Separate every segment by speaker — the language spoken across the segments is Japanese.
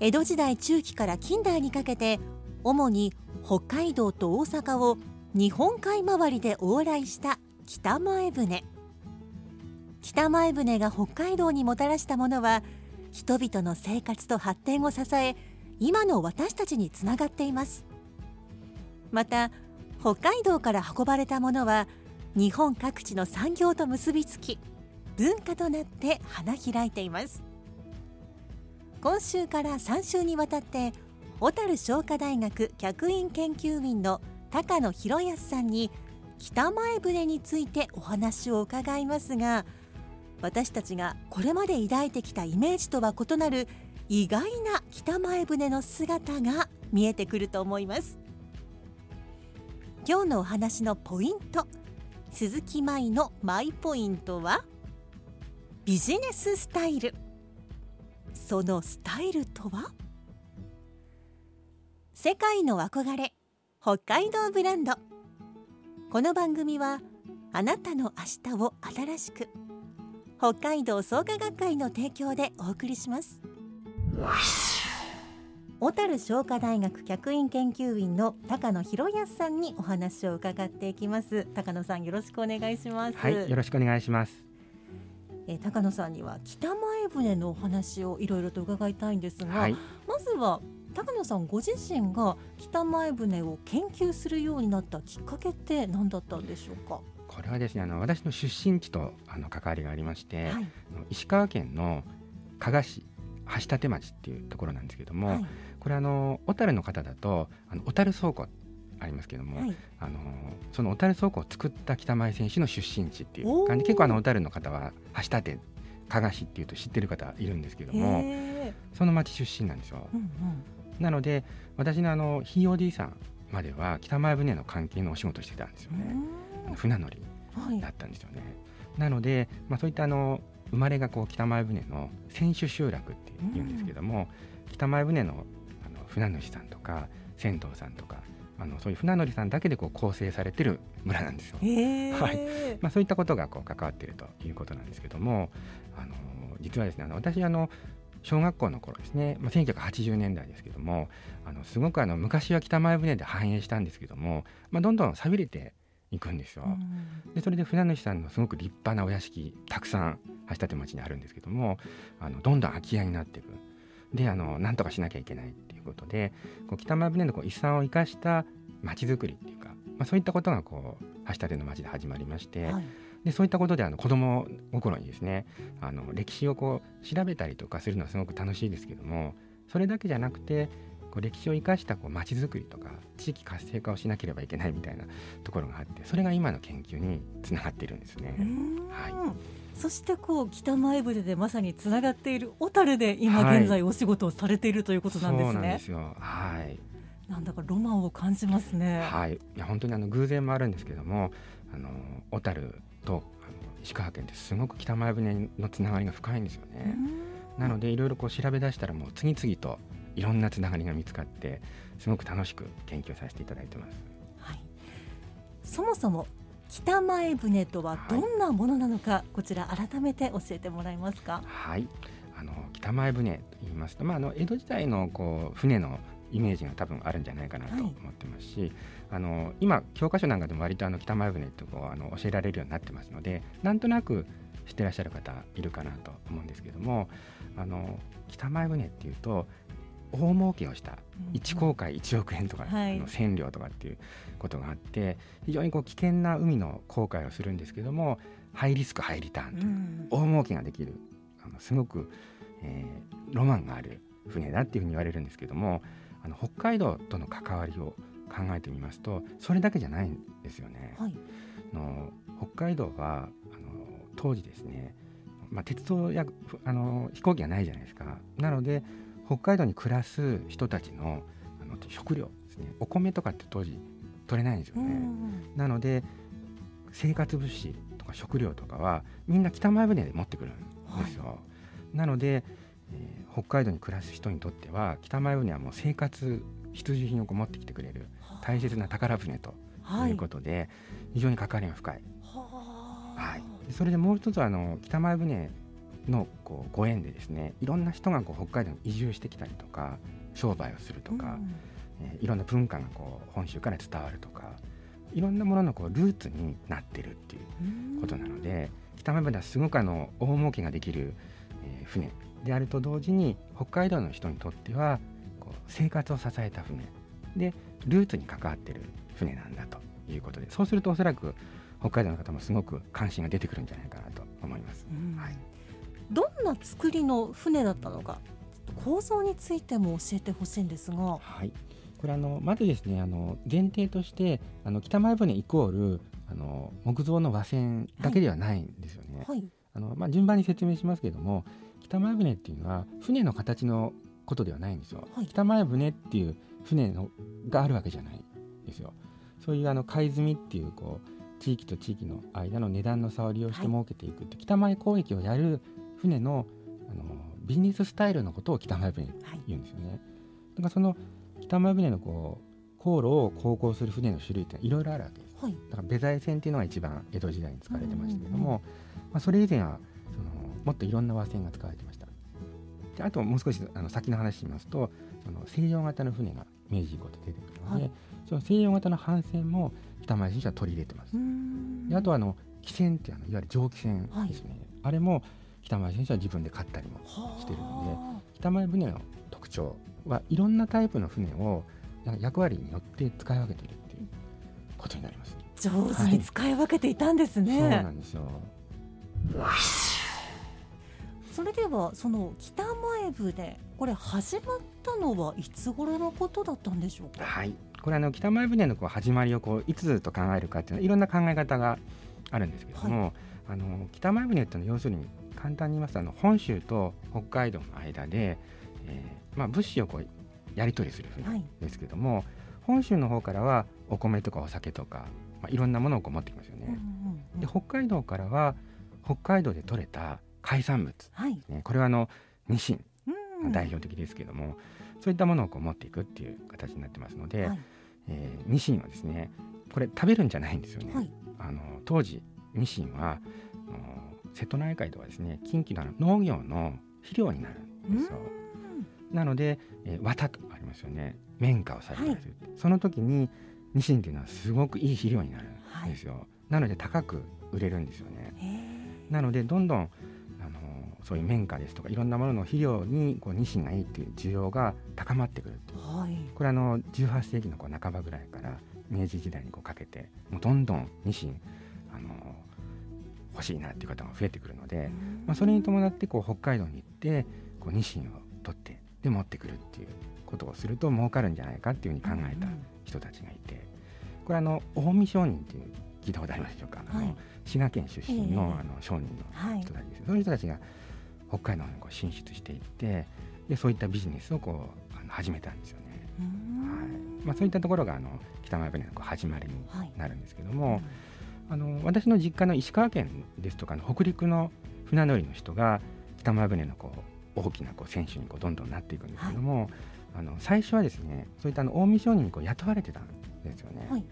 Speaker 1: 江戸時代中期から近代にかけて主に北海道と大阪を日本海回りで往来した北前船。北前船が北海道にもたらしたものは人々の生活と発展を支え今の私たちにつながっています。また北海道から運ばれたものは日本各地の産業と結びつき文化となって花開いています。今週から3週にわたって小樽商科大学客員研究員の高野博康さんに北前船についてお話を伺いますが私たちがこれまで抱いてきたイメージとは異なる意外な北前船の姿が見えてくると思います。今日のお話のポイント鈴木舞のマイポイントはビジネススタイル。そのスタイルとは？世界の憧れ北海道ブランド。この番組はあなたの明日を新しく北海道創価学会の提供でお送りします。小樽商科大学客員研究員の高野博康さんにお話を伺っていきます。高野さんよろしくお願いします。
Speaker 2: はい、よろしくお願いします。
Speaker 1: えー高野さんには北前船のお話をいろいろと伺いたいんですが、
Speaker 2: はい、
Speaker 1: まずは高野さんご自身が北前船を研究するようになったきっかけって何だったんでしょうか？
Speaker 2: これはですね、あの私の出身地とあの関わりがありまして、
Speaker 1: はい、
Speaker 2: 石川県の加賀市橋立町っていうところなんですけども、
Speaker 1: はい、
Speaker 2: これあの小樽の方だとあの小樽倉庫ありますけども、
Speaker 1: はい、
Speaker 2: あのその小樽倉庫を作った北前選手の出身地っていう感じ。結構あの小樽の方は橋立加賀市っていうと知ってる方いるんですけども
Speaker 1: へ
Speaker 2: その町出身なんですよ。
Speaker 1: ー。うんうん。
Speaker 2: なので私のあのひいおじいさんまでは北前船の関係のお仕事をしてたんですよね。あの船乗り
Speaker 1: はい。
Speaker 2: だったんですよね。なので、まあ、そういったあの生まれがこう北前船の船主集落っていうんですけども、北前船のあの船主さんとか船頭さんとかあのそういう船乗りさんだけでこう構成されてる村なんですよ。はい。まあ、そういったことがこう関わっているということなんですけどもあの実はですねあの私あの小学校の頃ですね、まあ、1980年代ですけどもあのすごくあの昔は北前船で繁栄したんですけども、まあ、どんどん寂れていくんですよ。
Speaker 1: うん。
Speaker 2: でそれで船主さんのすごく立派なお屋敷たくさん橋立町にあるんですけどもあのどんどん空き家になっていく。であのなんとかしなきゃいけない。っことでこう北前船のこう遺産を生かした町づくりっていうか、まあ、そういったことがこう橋立の町で始まりまして、
Speaker 1: はい。
Speaker 2: でそういったことであの子供心にですねあの歴史をこう調べたりとかするのはすごく楽しいですけどもそれだけじゃなくてこう歴史を生かしたこう町づくりとか地域活性化をしなければいけないみたいなところがあってそれが今の研究につながっているんですね。
Speaker 1: うん。
Speaker 2: はい
Speaker 1: そしてこう北前船でまさにつながっている小樽で今
Speaker 2: はい
Speaker 1: 現在お仕事をされているということなんです
Speaker 2: そうなん
Speaker 1: ね。
Speaker 2: ですよ。はい。
Speaker 1: なんだかロマンを感じますね。
Speaker 2: はい。いや本当にあの偶然もあるんですけども、あの小樽とあの石川県ってすごく北前船のつながりが深いんですよね。
Speaker 1: うん
Speaker 2: なのでいろいろこう調べ出したらもう次々といろんなつながりが見つかってすごく楽しく研究させていただいてます。
Speaker 1: はい、そもそも北前船とはどんなものなのか、こちら改めて教えてもらえますか？
Speaker 2: はい。あの北前船と言いますと、まああの江戸時代のこう船のイメージが多分あるんじゃないかなと
Speaker 1: はい
Speaker 2: 思ってますし、あの今教科書なんかでも割とあの北前船ってこうあの教えられるようになってますのでなんとなく知ってらっしゃる方いるかなと思うんですけどもあの北前船っていうと大儲けをした
Speaker 1: うん
Speaker 2: 1航海1億円とか
Speaker 1: はい。
Speaker 2: の千両とかっていうことがあって非常にこう危険な海の航海をするんですけどもハイリスクハイリターンという
Speaker 1: うん。
Speaker 2: 大儲けができるあのすごく、えーロマンがある船だっていうふうに言われるんですけどもあの北海道との関わりを考えてみますとそれだけじゃないんですよね。
Speaker 1: はい。
Speaker 2: あの北海道はあの当時ですね、まあ、鉄道やふあの飛行機がないじゃないですか。なので北海道に暮らす人たちのあの食料ですね。お米とかって当時取れないんですよ
Speaker 1: う
Speaker 2: ね。
Speaker 1: ん
Speaker 2: なので生活物資とか食料とかはみんな北前船で持ってくるんですよ。なので、えー北海道に暮らす人にとっては北前船はもう生活必需品をこう持ってきてくれる大切な宝船と
Speaker 1: はい。
Speaker 2: いうことで、非常に関わりが深い。
Speaker 1: はあ。
Speaker 2: はい、でそれでもう一つはあの北前船のこうご縁でですねいろんな人がこう北海道に移住してきたりとか商売をするとか、えーいろんな文化がこう本州から伝わるとかいろんなもののこうルーツになってるっていう
Speaker 1: うん。
Speaker 2: ことなので北前船はすごくあの大儲けができる、えー船であると同時に北海道の人にとってはこう生活を支えた船。でルーツに関わってる船なんだということでそうするとおそらく北海道の方もすごく関心が出てくるんじゃないかなと思います。
Speaker 1: うん。
Speaker 2: はい
Speaker 1: どんな作りの船だったのか構造についても教えてほしいんですが
Speaker 2: はい、これあのまずですねあの前提としてあの北前船イコールあの木造の和船だけではないんですよね。
Speaker 1: はい
Speaker 2: あのまあ、順番に説明しますけれども北前船っていうのは船の形のことではないんですよ。
Speaker 1: はい
Speaker 2: 北前船っていう船のがあるわけじゃないんですよ。そういうあの貝積みっていうこう地域と地域の間の値段の差を利用して
Speaker 1: はい
Speaker 2: 設けていくって、北前交易をやる船のあのビジネススタイルのことを北前船言うんですよね。だからその北前船のこう航路を航行する船の種類っていろいろあるわけです。
Speaker 1: はい。
Speaker 2: だから部材船っていうのが一番江戸時代に使われてましたけども、まあ、それ以前はそのもっといろんな和船が使われてました。であともう少しあの先の話しますとその西洋型の船が明治以降で出てくるので、
Speaker 1: はい。
Speaker 2: その西洋型の帆船も北前船は取り入れてます、
Speaker 1: うん。
Speaker 2: であとはあの汽船っていうあのいわゆる蒸気船ですね、あれも北前船は自分で買ったりもしてるので北前船の特徴はいろんなタイプの船を役割によって使い分けているっていうことになります。
Speaker 1: 上手に使い分けていたんですね、
Speaker 2: そうなんですよ。
Speaker 1: それではその北前船これ始まったのはいつ頃のことだったんでしょうか？
Speaker 2: はい。これあの北前船のこう始まりをこういつと考えるかっていうのはいろんな考え方があるんですけども、あの北前船っていうのは要するに簡単に言いますとあの本州と北海道の間で、えーまあ物資をこうやり取りする船
Speaker 1: はい。
Speaker 2: ですけども、本州の方からはお米とかお酒とか、まあいろんなものをこう持ってきますよね。
Speaker 1: うんうんうん
Speaker 2: で北海道からは北海道で採れた海産物、
Speaker 1: はい、
Speaker 2: ね、これはあのニシン
Speaker 1: うん。
Speaker 2: 代表的ですけども、そういったものをこう持っていくっていう形になってますので、
Speaker 1: はい。
Speaker 2: えーニシンはですねこれ食べるんじゃないんですよね。
Speaker 1: はい。
Speaker 2: あの当時ニシンはあの瀬戸内海とかですね近畿の農業の肥料になるんですよ。なので、えー綿とありますよね。綿花を栽培する、その時にニシンっていうのはすごくいい肥料になるんですよ。なので高く売れるんですよね。なのでどんどんあのそういう綿花ですとかいろんなものの肥料にこうニシンがいいっていう需要が高まってくるっていう。
Speaker 1: はい。
Speaker 2: これあの18世紀のこう半ばぐらいから明治時代にこうかけてもうどんどんニシンあの欲しいなっていう方が増えてくるので、まあ、それに伴ってこう北海道に行ってこうニシンを取ってで持ってくるっていうことをすると儲かるんじゃないかっていうふうに考えた人たちがいてこれあの近江商人っていう聞いたことありますでしょうか、あの
Speaker 1: はい
Speaker 2: 滋賀県出身の,、
Speaker 1: ええ。
Speaker 2: あの商人の
Speaker 1: はい
Speaker 2: 人たちです、そういう人たちが北海道にこう進出していってでそういったビジネスをこうあの始めたんですよね。
Speaker 1: うん。
Speaker 2: はい。まあ、そういったところがあの北前船のこう始まりに
Speaker 1: はい。
Speaker 2: なるんですけども、あの私の実家の石川県ですとかの北陸の船乗りの人が北前船のこう大きなこう選手にこうどんどんなっていくんですけども、あの最初はですねそういったあの近江商人にこう雇われてたんですよね。
Speaker 1: はい。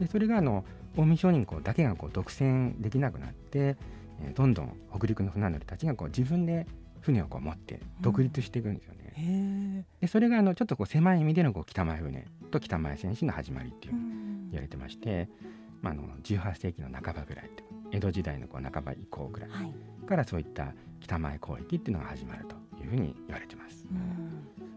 Speaker 2: でそれがあの近江商人こうだけがこう独占できなくなって、えーどんどん北陸の船乗りたちがこう自分で船をこう持って独立していくんですよね。
Speaker 1: へえ
Speaker 2: でそれがあのちょっとこう狭い意味でのこう北前船と北前船主の始まりっていう言われてまして、まあ、あの18世紀の半ばぐらい江戸時代のこう半ば以降ぐらい
Speaker 1: はい。
Speaker 2: からそういった北前交易っていうのが始まるというふうに言われてます。
Speaker 1: うん。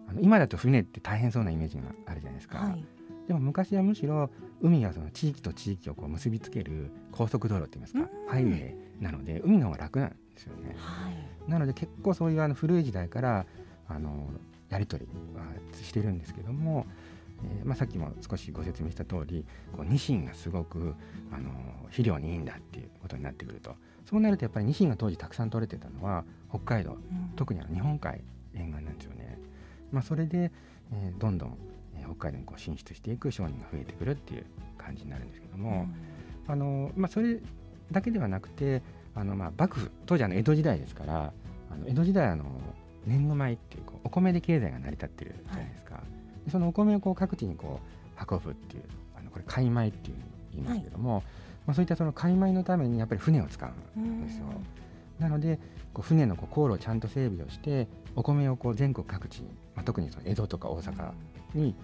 Speaker 2: ああの今だと船って大変そうなイメージがあるじゃないですか、
Speaker 1: はい。
Speaker 2: でも昔はむしろ海はその地域と地域をこう結びつける高速道路って言いますか、
Speaker 1: うん。
Speaker 2: ハイウェイなので海の方が楽なんですよね。
Speaker 1: はい。
Speaker 2: なので結構そういうあの古い時代からあのやり取りはしてるんですけども、えーまあ、さっきも少しご説明した通りこうニシンがすごくあの肥料にいいんだっていうことになってくると。そうなるとやっぱりニシンが当時たくさん取れてたのは北海道
Speaker 1: うん。
Speaker 2: 特にあの日本海沿岸なんですよね。まあ、それで、えーどんどん、えー北海道にこう進出していく商人が増えてくるっていう感じになるんですけども、あのまあ、それだけではなくてあの、まあ、幕府当時あの江戸時代ですからあの江戸時代あの年貢米っていうこうお米で経済が成り立ってるじゃないですか、でそのお米をこう各地にこう運ぶっていうあのこれ海米っていう言いますけども、まあ、そういったその海米のためにやっぱり船を使う
Speaker 1: うん
Speaker 2: んですよ。なのでこう船のこう航路をちゃんと整備をしてお米をこう全国各地に、まあ、特にその江戸とか大阪に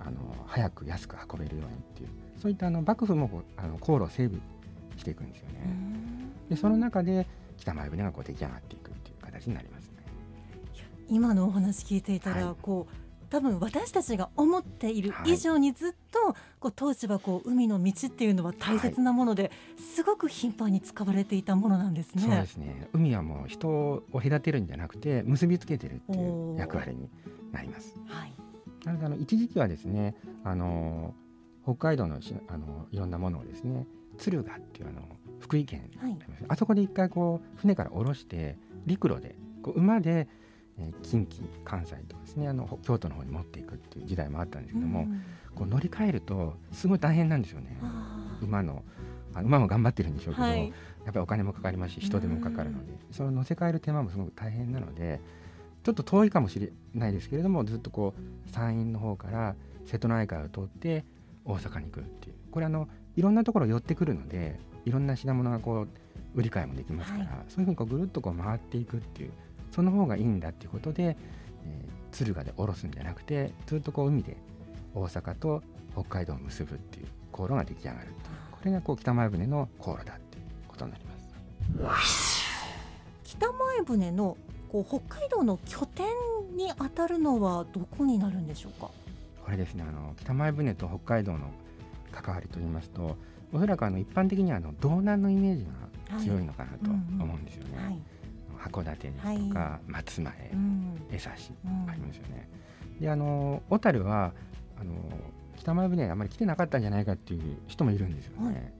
Speaker 2: あの早く安く運べるようにっていうそういったあの幕府もこうあの航路を整備していくんですよ
Speaker 1: う
Speaker 2: ね。
Speaker 1: ん
Speaker 2: でその中で北前船がこう出来上がっていくっていう形になりますね。
Speaker 1: 今のお話聞いていたら、
Speaker 2: はい
Speaker 1: こう多分私たちが思っている
Speaker 2: はい
Speaker 1: 以上にずっと、こう当時はこう海の道っていうのは大切なもので、すごく頻繁に使われていたものなんですね。
Speaker 2: そうですね海はもう人を隔てるんじゃなくて結びつけてるっていう役割になります。
Speaker 1: はい。
Speaker 2: なのであの一時期はですねあの北海道のしあのいろんなものをですね敦賀っていうあの福井県
Speaker 1: はい。
Speaker 2: あそこで一回こう船から下ろして陸路でこう馬で、えー近畿関西とかですねあのほ京都の方に持っていくっていう時代もあったんですけども、
Speaker 1: うん。
Speaker 2: こう乗り換えるとすごい大変なんですよね。馬のあ馬も頑張ってるんでしょうけど、
Speaker 1: はい。
Speaker 2: やっぱりお金もかかりますし人手もかかるのでその乗せ替える手間もすごく大変なのでちょっと遠いかもしれないですけれどもずっとこう山陰の方から瀬戸内海を通って大阪に来るっていう。これあのいろんなところ寄ってくるのでいろんな品物がこう売り買いもできますから、
Speaker 1: はい。
Speaker 2: そういうふうにこうぐるっとこう回っていくっていうその方がいいんだっていうことで、えー敦賀で降ろすんじゃなくてずっとこう海で大阪と北海道を結ぶっていう航路が出来上がるこれがこう北前船の航路だっていうことになります。
Speaker 1: 北前船のこう北海道の拠点に当たるのはどこになるんでしょうか？
Speaker 2: これですねあの北前船と北海道の関わりといいますとおそらくあの一般的にはあの道南のイメージが強いのかなと思うんですよね。
Speaker 1: はい。
Speaker 2: 函館ですとか、松前、
Speaker 1: うん。
Speaker 2: 江差し
Speaker 1: うん
Speaker 2: ありますよね。であの小樽はあの北前船あまり来てなかったんじゃないかっていう人もいるんですよね。
Speaker 1: はい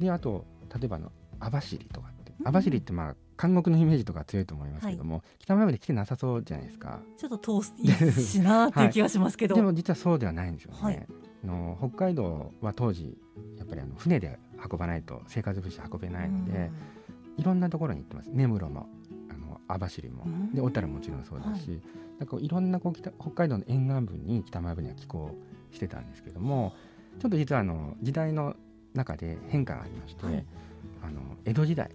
Speaker 2: であと例えばあの網走とかって
Speaker 1: うん
Speaker 2: 網走ってまあ監獄のイメージとか強いと思いますけども、北前船来てなさそうじゃないですか。
Speaker 1: ちょっと遠いしなっていう気がしますけど。
Speaker 2: でも実はそうではないんですよね。
Speaker 1: はい
Speaker 2: あの北海道は当時やっぱりあの船で運ばないと生活物資運べないので、いろんなところに行ってます根室も網走も、
Speaker 1: うん。
Speaker 2: で小樽ももちろんそうですし、なんかいろんなこう北北海道の沿岸部に北前船は寄港してたんですけどもちょっと実はあの時代の中で変化がありまして、
Speaker 1: はい。
Speaker 2: あの江戸時代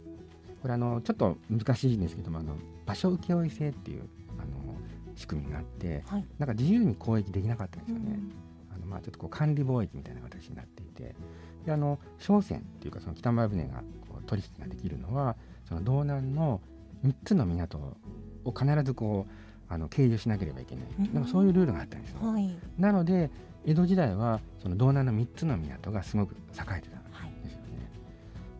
Speaker 2: これあのちょっと難しいんですけどもあの場所請負制っていうあの仕組みがあって
Speaker 1: はい。
Speaker 2: なんか自由に交易できなかったんです
Speaker 1: う
Speaker 2: よね。
Speaker 1: ん。
Speaker 2: あのまあちょっとこう管理貿易みたいな形になっていてであの商船っていうかその北前船がこう取引ができるのはその道南の3つの港を必ずこうあの経由しなければいけないうなんかそういうルールがあったんですよ。
Speaker 1: はい。
Speaker 2: なので江戸時代はその道南の3つの港がすごく栄えてたん
Speaker 1: はい。
Speaker 2: ですよね。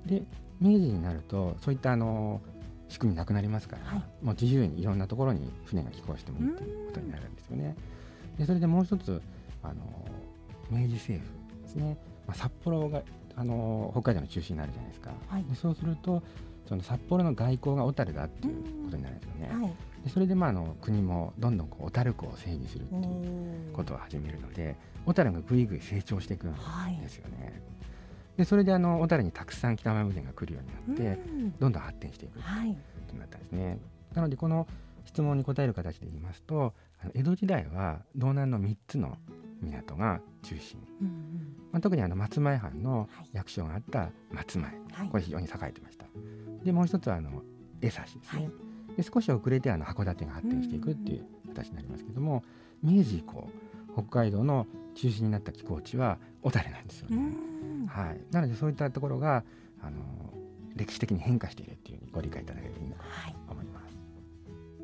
Speaker 2: で明治になるとそういったあの仕組みなくなりますから、
Speaker 1: はい
Speaker 2: もう自由にいろんなところに船が寄港してもいいということになるんですよね。でそれでもう一つあの明治政府ですね、まあ、札幌があの北海道の中心になるじゃないですか。
Speaker 1: はい
Speaker 2: でそうするとその札幌の外交が小樽だっていうことになるんですよね。
Speaker 1: はい。
Speaker 2: でそれでまああの国もどんどんこう小樽港を整備するって
Speaker 1: お
Speaker 2: いう
Speaker 1: ー
Speaker 2: ことを始めるので小樽がぐいぐい成長していくん
Speaker 1: はい。
Speaker 2: ですよね。でそれであの小樽にたくさん北前船が来るようになって、
Speaker 1: うん
Speaker 2: どんどん発展していくという
Speaker 1: はい。
Speaker 2: ことになったんですね。なのでこの質問に答える形で言いますと江戸時代は道南の3つの港が中心、
Speaker 1: うんうん
Speaker 2: まあ、特にあの松前藩の
Speaker 1: はい
Speaker 2: 役所があった松前
Speaker 1: はい。
Speaker 2: これ非常に栄えてました。でもう一つはあの江差ですね。
Speaker 1: はい
Speaker 2: で少し遅れてあの函館が発展していくっていう形になりますけども明治以降北海道の中心になった寄港地は小樽なんですよ
Speaker 1: う
Speaker 2: ね。
Speaker 1: ん。
Speaker 2: はい、なのでそういったところがあの歴史的に変化しているっていうふうにご理解いただければいいのか
Speaker 1: はい。
Speaker 2: と思います。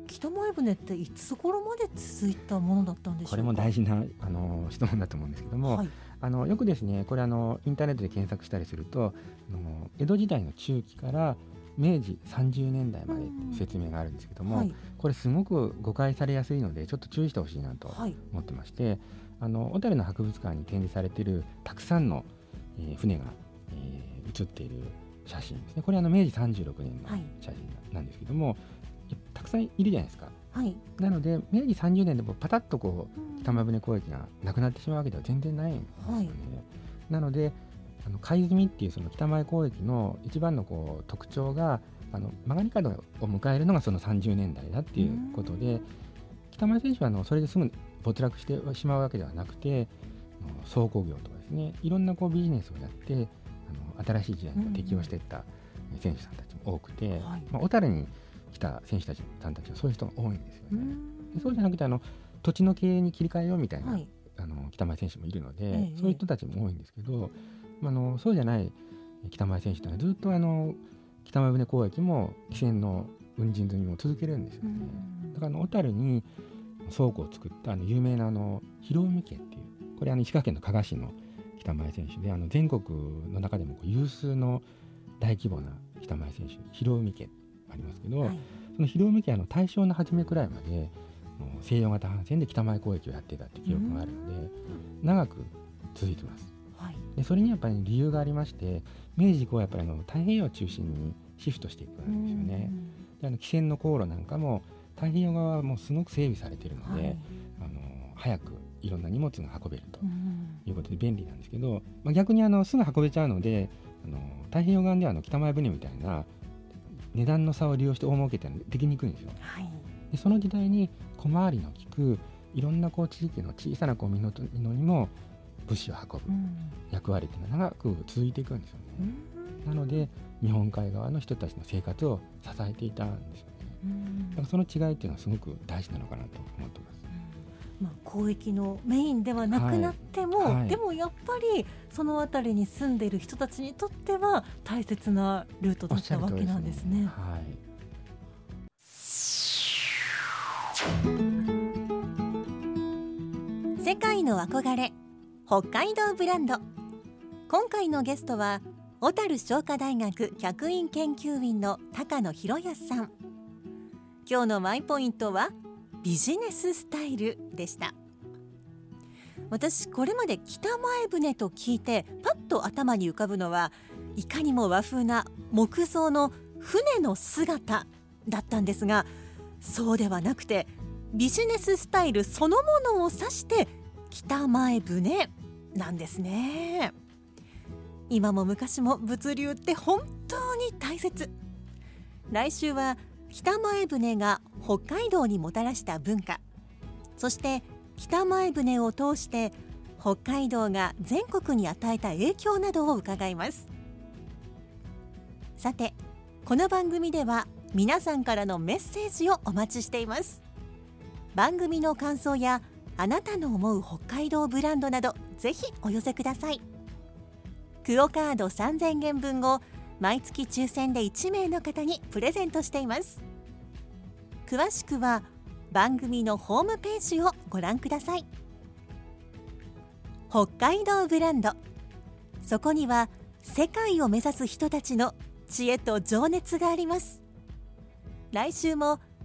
Speaker 1: 北北前船っていつ頃まで続いたものだったんでしょうか？
Speaker 2: これも大事なあの質問だと思うんですけども、
Speaker 1: はい、
Speaker 2: あのよくですねこれあのインターネットで検索したりするとあの江戸時代の中期から明治30年代まで説明があるんですけども、
Speaker 1: はい。
Speaker 2: これすごく誤解されやすいのでちょっと注意してほしいなと
Speaker 1: はい。
Speaker 2: 思ってまして、あの小樽の博物館に展示されているたくさんの、えー船が、えー写っている写真ですね。これあの明治36年の
Speaker 1: はい
Speaker 2: 写真なんですけども、たくさんいるじゃないですか。
Speaker 1: はい。
Speaker 2: なので明治30年でもパタッとこう北前船交易がなくなってしまうわけでは全然ないんですよね。なのであの貝積みっていうその北前交易の一番のこう特徴があの曲がり角を迎えるのがその30年代だっていうことで北前選手はあのそれですぐ没落してしまうわけではなくて倉庫業とかですねいろんなこうビジネスをやってあの新しい時代に適応していった選手さんたちも多くて、
Speaker 1: はい。
Speaker 2: まあ、小樽に来た選手たちさんたちはそういう人が多いんですよ
Speaker 1: う
Speaker 2: ね。
Speaker 1: ん。
Speaker 2: でそうじゃなくてあの土地の経営に切り替えようみたいな、
Speaker 1: はい。
Speaker 2: あの北前選手もいるので、
Speaker 1: ええ。
Speaker 2: そういう人たちも多いんですけど、まあ、あのそうじゃない北前選手というのはずっとあの北前船交易も汽船の運賃積みも続けるんですよ
Speaker 1: う
Speaker 2: ね。
Speaker 1: ん。
Speaker 2: だから小樽に倉庫を作ったあの有名なあの広海家っていうこれあの石川県の加賀市の北前選手であの全国の中でも有数の大規模な北前選手広海家ありますけど、
Speaker 1: はい。
Speaker 2: その広海家はあの大正の初めくらいまで西洋型帆船で北前交易をやっていたっていう記録があるので長く続いてます
Speaker 1: はい。
Speaker 2: でそれにやっぱり理由がありまして明治以降はやっぱりあの太平洋を中心にシフトしていくんですよね。であの汽船の航路なんかも太平洋側はもうすごく整備されているので、
Speaker 1: はい。
Speaker 2: あの早くいろんな荷物が運べると
Speaker 1: うん
Speaker 2: いうことで便利なんですけど、まあ、逆にあのすぐ運べちゃうのであの太平洋側ではあの北前船みたいな値段の差を利用して大儲けってできにくいんですよ。
Speaker 1: はい。
Speaker 2: でその時代に小回りの利くいろんなこう地域の小さなこう港にも物資を運ぶ
Speaker 1: うん
Speaker 2: 役割っていうのは長く続いていくんですよね。
Speaker 1: うん
Speaker 2: なので日本海側の人たちの生活を支えていたんですよね。
Speaker 1: うん
Speaker 2: だからその違いっていうのはすごく大事なのかなと思ってます。
Speaker 1: まあ、交易のメインではなくなっても、
Speaker 2: はいはい
Speaker 1: でもやっぱりその辺りに住んでいる人たちにとっては大切なルートだったわけなんですね。
Speaker 2: はい。
Speaker 1: 世界の憧れ北海道ブランド。今回のゲストは小樽商科大学客員研究員の高野博康さん。今日のマイポイントはビジネススタイルでした。私これまで北前船と聞いてパッと頭に浮かぶのはいかにも和風な木造の船の姿だったんですがそうではなくてビジネススタイルそのものを指して北前船なんですね。今も昔も物流って本当に大切。来週は北前船が北海道にもたらした文化。そして北前船を通して北海道が全国に与えた影響などを伺います。さてこの番組では皆さんからのメッセージをお待ちしています。番組の感想やあなたの思う北海道ブランドなどぜひお寄せください。クオカード3000元分を毎月抽選で1名の方にプレゼントしています。詳しくは番組のホームページをご覧ください。北海道ブランド。そこには世界を目指す人たちの知恵と情熱があります。来週も